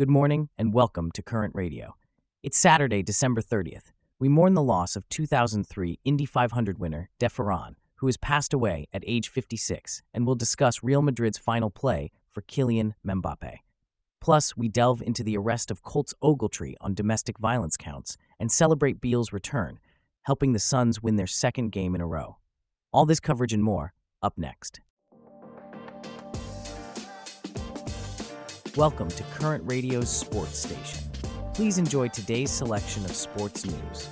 Good morning and welcome to Current Radio. It's Saturday, December 30th. We mourn the loss of 2003 Indy 500 winner De Ferran, who has passed away at age 56, and we'll discuss Real Madrid's final play for Kylian Mbappe. Plus, we delve into the arrest of Colts Ogletree on domestic violence counts and celebrate Beal's return, helping the Suns win their second game in a row. All this coverage and more up next. Welcome to Current Radio's Sports Station. Please enjoy today's selection of sports news.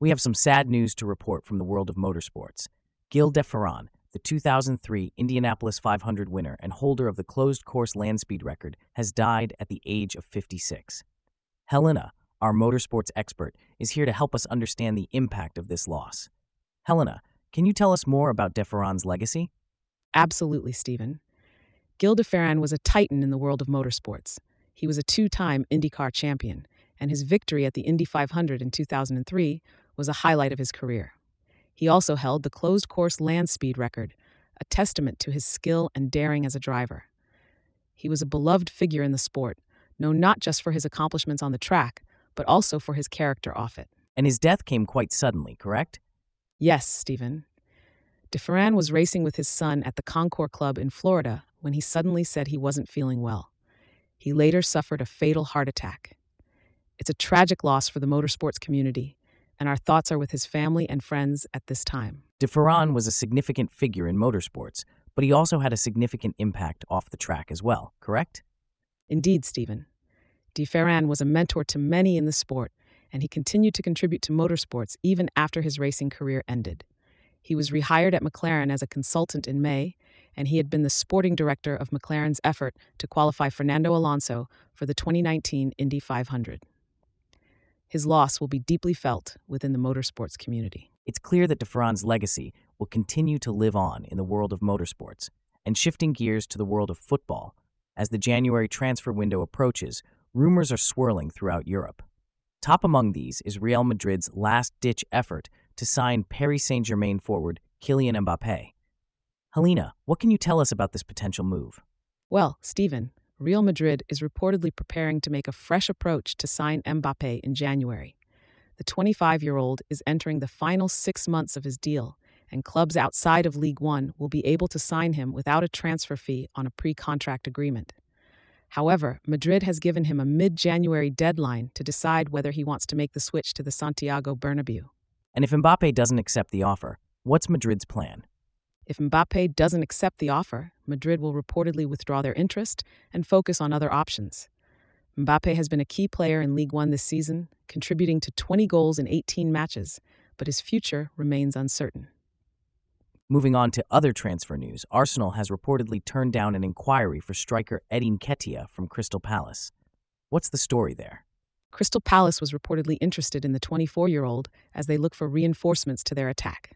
We have some sad news to report from the world of motorsports. Gil de Ferran, the 2003 Indianapolis 500 winner and holder of the closed course land speed record, has died at the age of 56. Helena, our motorsports expert, is here to help us understand the impact of this loss. Helena, can you tell us more about de Ferran's legacy? Absolutely, Stephen. Gil de Ferran was a titan in the world of motorsports. He was a two time IndyCar champion, and his victory at the Indy 500 in 2003 was a highlight of his career. He also held the closed course land speed record, a testament to his skill and daring as a driver. He was a beloved figure in the sport, known not just for his accomplishments on the track, but also for his character off it. And his death came quite suddenly, correct? Yes, Stephen. De Ferran was racing with his son at the Concours Club in Florida when he suddenly said he wasn't feeling well. He later suffered a fatal heart attack. It's a tragic loss for the motorsports community, and our thoughts are with his family and friends at this time. De Ferran was a significant figure in motorsports, but he also had a significant impact off the track as well, correct? Indeed, Stephen. De Ferran was a mentor to many in the sport, and he continued to contribute to motorsports even after his racing career ended. He was rehired at McLaren as a consultant in May, and he had been the sporting director of McLaren's effort to qualify Fernando Alonso for the 2019 Indy 500. His loss will be deeply felt within the motorsports community. It's clear that de Ferran's legacy will continue to live on in the world of motorsports. And shifting gears to the world of football, as the January transfer window approaches, rumors are swirling throughout Europe. Top among these is Real Madrid's last ditch effort to sign Paris Saint Germain forward Kylian Mbappe. Helena, what can you tell us about this potential move? Well, Stephen, Real Madrid is reportedly preparing to make a fresh approach to sign Mbappe in January. The 25 year old is entering the final six months of his deal, and clubs outside of League One will be able to sign him without a transfer fee on a pre contract agreement. However, Madrid has given him a mid January deadline to decide whether he wants to make the switch to the Santiago Bernabeu. And if Mbappe doesn't accept the offer, what's Madrid's plan? If Mbappe doesn't accept the offer, Madrid will reportedly withdraw their interest and focus on other options. Mbappe has been a key player in League One this season, contributing to 20 goals in 18 matches, but his future remains uncertain. Moving on to other transfer news, Arsenal has reportedly turned down an inquiry for striker Eddie Nketiah from Crystal Palace. What's the story there? Crystal Palace was reportedly interested in the 24 year old as they look for reinforcements to their attack.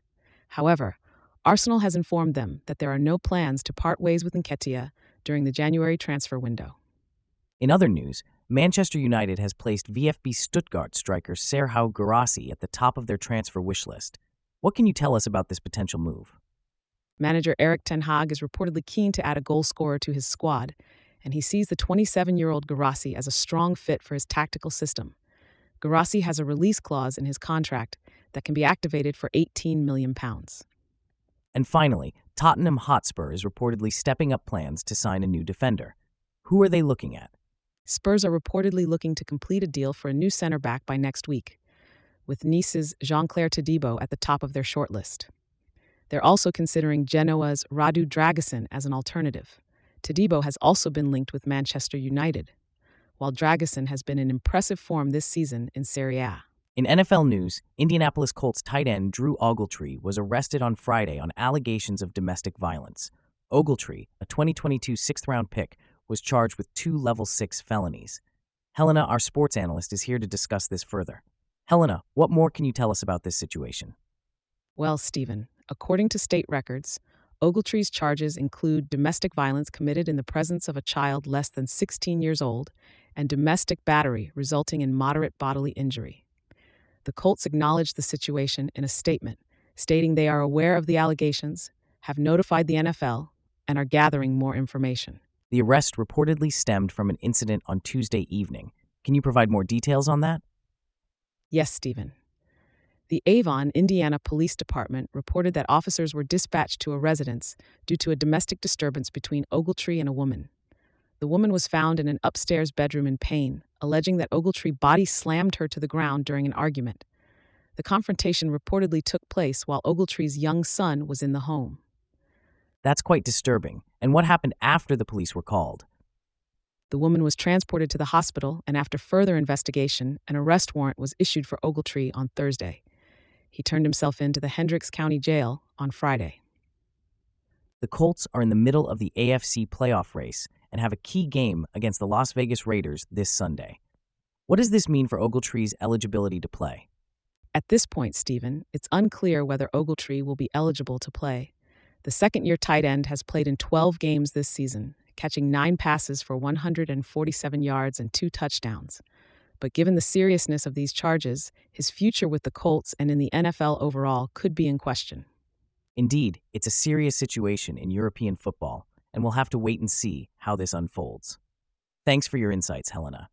However, Arsenal has informed them that there are no plans to part ways with Nketiah during the January transfer window. In other news, Manchester United has placed VfB Stuttgart striker Serhou Guirassy at the top of their transfer wish list. What can you tell us about this potential move? Manager Erik Ten Hag is reportedly keen to add a goal scorer to his squad, and he sees the 27 year old Guirassy as a strong fit for his tactical system. Guirassy has a release clause in his contract that can be activated for 18 million pounds. And finally, Tottenham Hotspur is reportedly stepping up plans to sign a new defender. Who are they looking at? Spurs are reportedly looking to complete a deal for a new center back by next week, with Nice's Jean Clair Todibo at the top of their shortlist. They're also considering Genoa's Radu Dragusin as an alternative. Todibo has also been linked with Manchester United, while Dragusin has been in impressive form this season in Serie A. In NFL news, Indianapolis Colts tight end Drew Ogletree was arrested on Friday on allegations of domestic violence. Ogletree, a 2022 sixth round pick, was charged with two level 6 felonies. Helena, our sports analyst, is here to discuss this further. Helena, what more can you tell us about this situation? Well, Stephen, according to state records, Ogletree's charges include domestic violence committed in the presence of a child less than 16 years old and domestic battery resulting in moderate bodily injury. The Colts acknowledged the situation in a statement, stating they are aware of the allegations, have notified the NFL, and are gathering more information. The arrest reportedly stemmed from an incident on Tuesday evening. Can you provide more details on that? Yes, Stephen. The Avon, Indiana Police Department reported that officers were dispatched to a residence due to a domestic disturbance between Ogletree and a woman. The woman was found in an upstairs bedroom in pain, alleging that Ogletree body slammed her to the ground during an argument. The confrontation reportedly took place while Ogletree's young son was in the home. That's quite disturbing. And what happened after the police were called? The woman was transported to the hospital, and after further investigation, an arrest warrant was issued for Ogletree on Thursday. He turned himself into the Hendricks County Jail on Friday. The Colts are in the middle of the AFC playoff race and have a key game against the Las Vegas Raiders this Sunday. What does this mean for Ogletree's eligibility to play? At this point, Stephen, it's unclear whether Ogletree will be eligible to play. The second year tight end has played in 12 games this season, catching nine passes for 147 yards and two touchdowns but given the seriousness of these charges, his future with the Colts and in the NFL overall could be in question. Indeed, it's a serious situation in European football, and we'll have to wait and see how this unfolds. Thanks for your insights, Helena.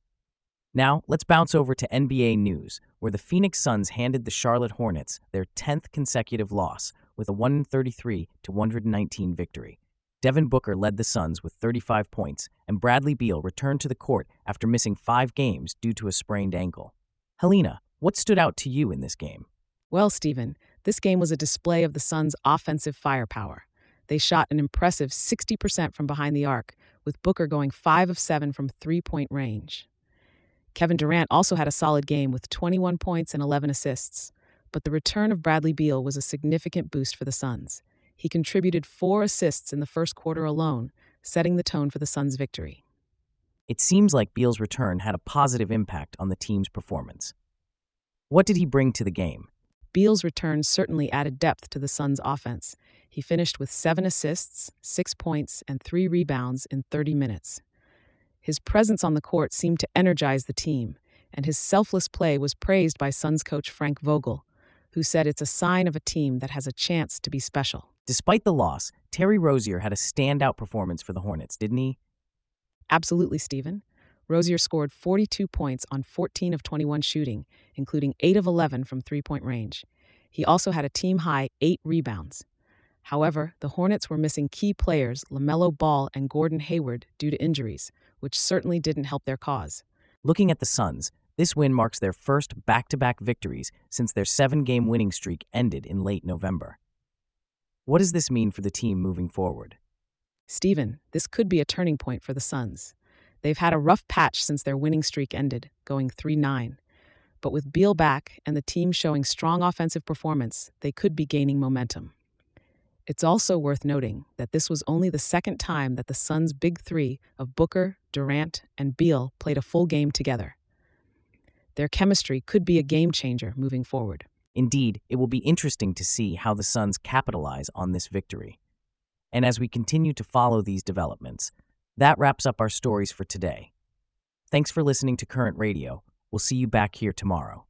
Now, let's bounce over to NBA news, where the Phoenix Suns handed the Charlotte Hornets their 10th consecutive loss with a 133 to 119 victory. Devin Booker led the Suns with 35 points, and Bradley Beal returned to the court after missing five games due to a sprained ankle. Helena, what stood out to you in this game? Well, Stephen, this game was a display of the Suns' offensive firepower. They shot an impressive 60% from behind the arc, with Booker going 5 of 7 from three point range. Kevin Durant also had a solid game with 21 points and 11 assists, but the return of Bradley Beal was a significant boost for the Suns. He contributed four assists in the first quarter alone, setting the tone for the Suns' victory. It seems like Beal's return had a positive impact on the team's performance. What did he bring to the game? Beal's return certainly added depth to the Suns' offense. He finished with seven assists, six points, and three rebounds in 30 minutes. His presence on the court seemed to energize the team, and his selfless play was praised by Suns coach Frank Vogel, who said it's a sign of a team that has a chance to be special. Despite the loss, Terry Rozier had a standout performance for the Hornets, didn't he? Absolutely, Stephen. Rozier scored 42 points on 14 of 21 shooting, including 8 of 11 from three point range. He also had a team high 8 rebounds. However, the Hornets were missing key players LaMelo Ball and Gordon Hayward due to injuries, which certainly didn't help their cause. Looking at the Suns, this win marks their first back to back victories since their seven game winning streak ended in late November. What does this mean for the team moving forward? Stephen, this could be a turning point for the Suns. They've had a rough patch since their winning streak ended, going 3 9. But with Beal back and the team showing strong offensive performance, they could be gaining momentum. It's also worth noting that this was only the second time that the Suns' big three of Booker, Durant, and Beal played a full game together. Their chemistry could be a game changer moving forward. Indeed, it will be interesting to see how the Suns capitalize on this victory. And as we continue to follow these developments, that wraps up our stories for today. Thanks for listening to Current Radio. We'll see you back here tomorrow.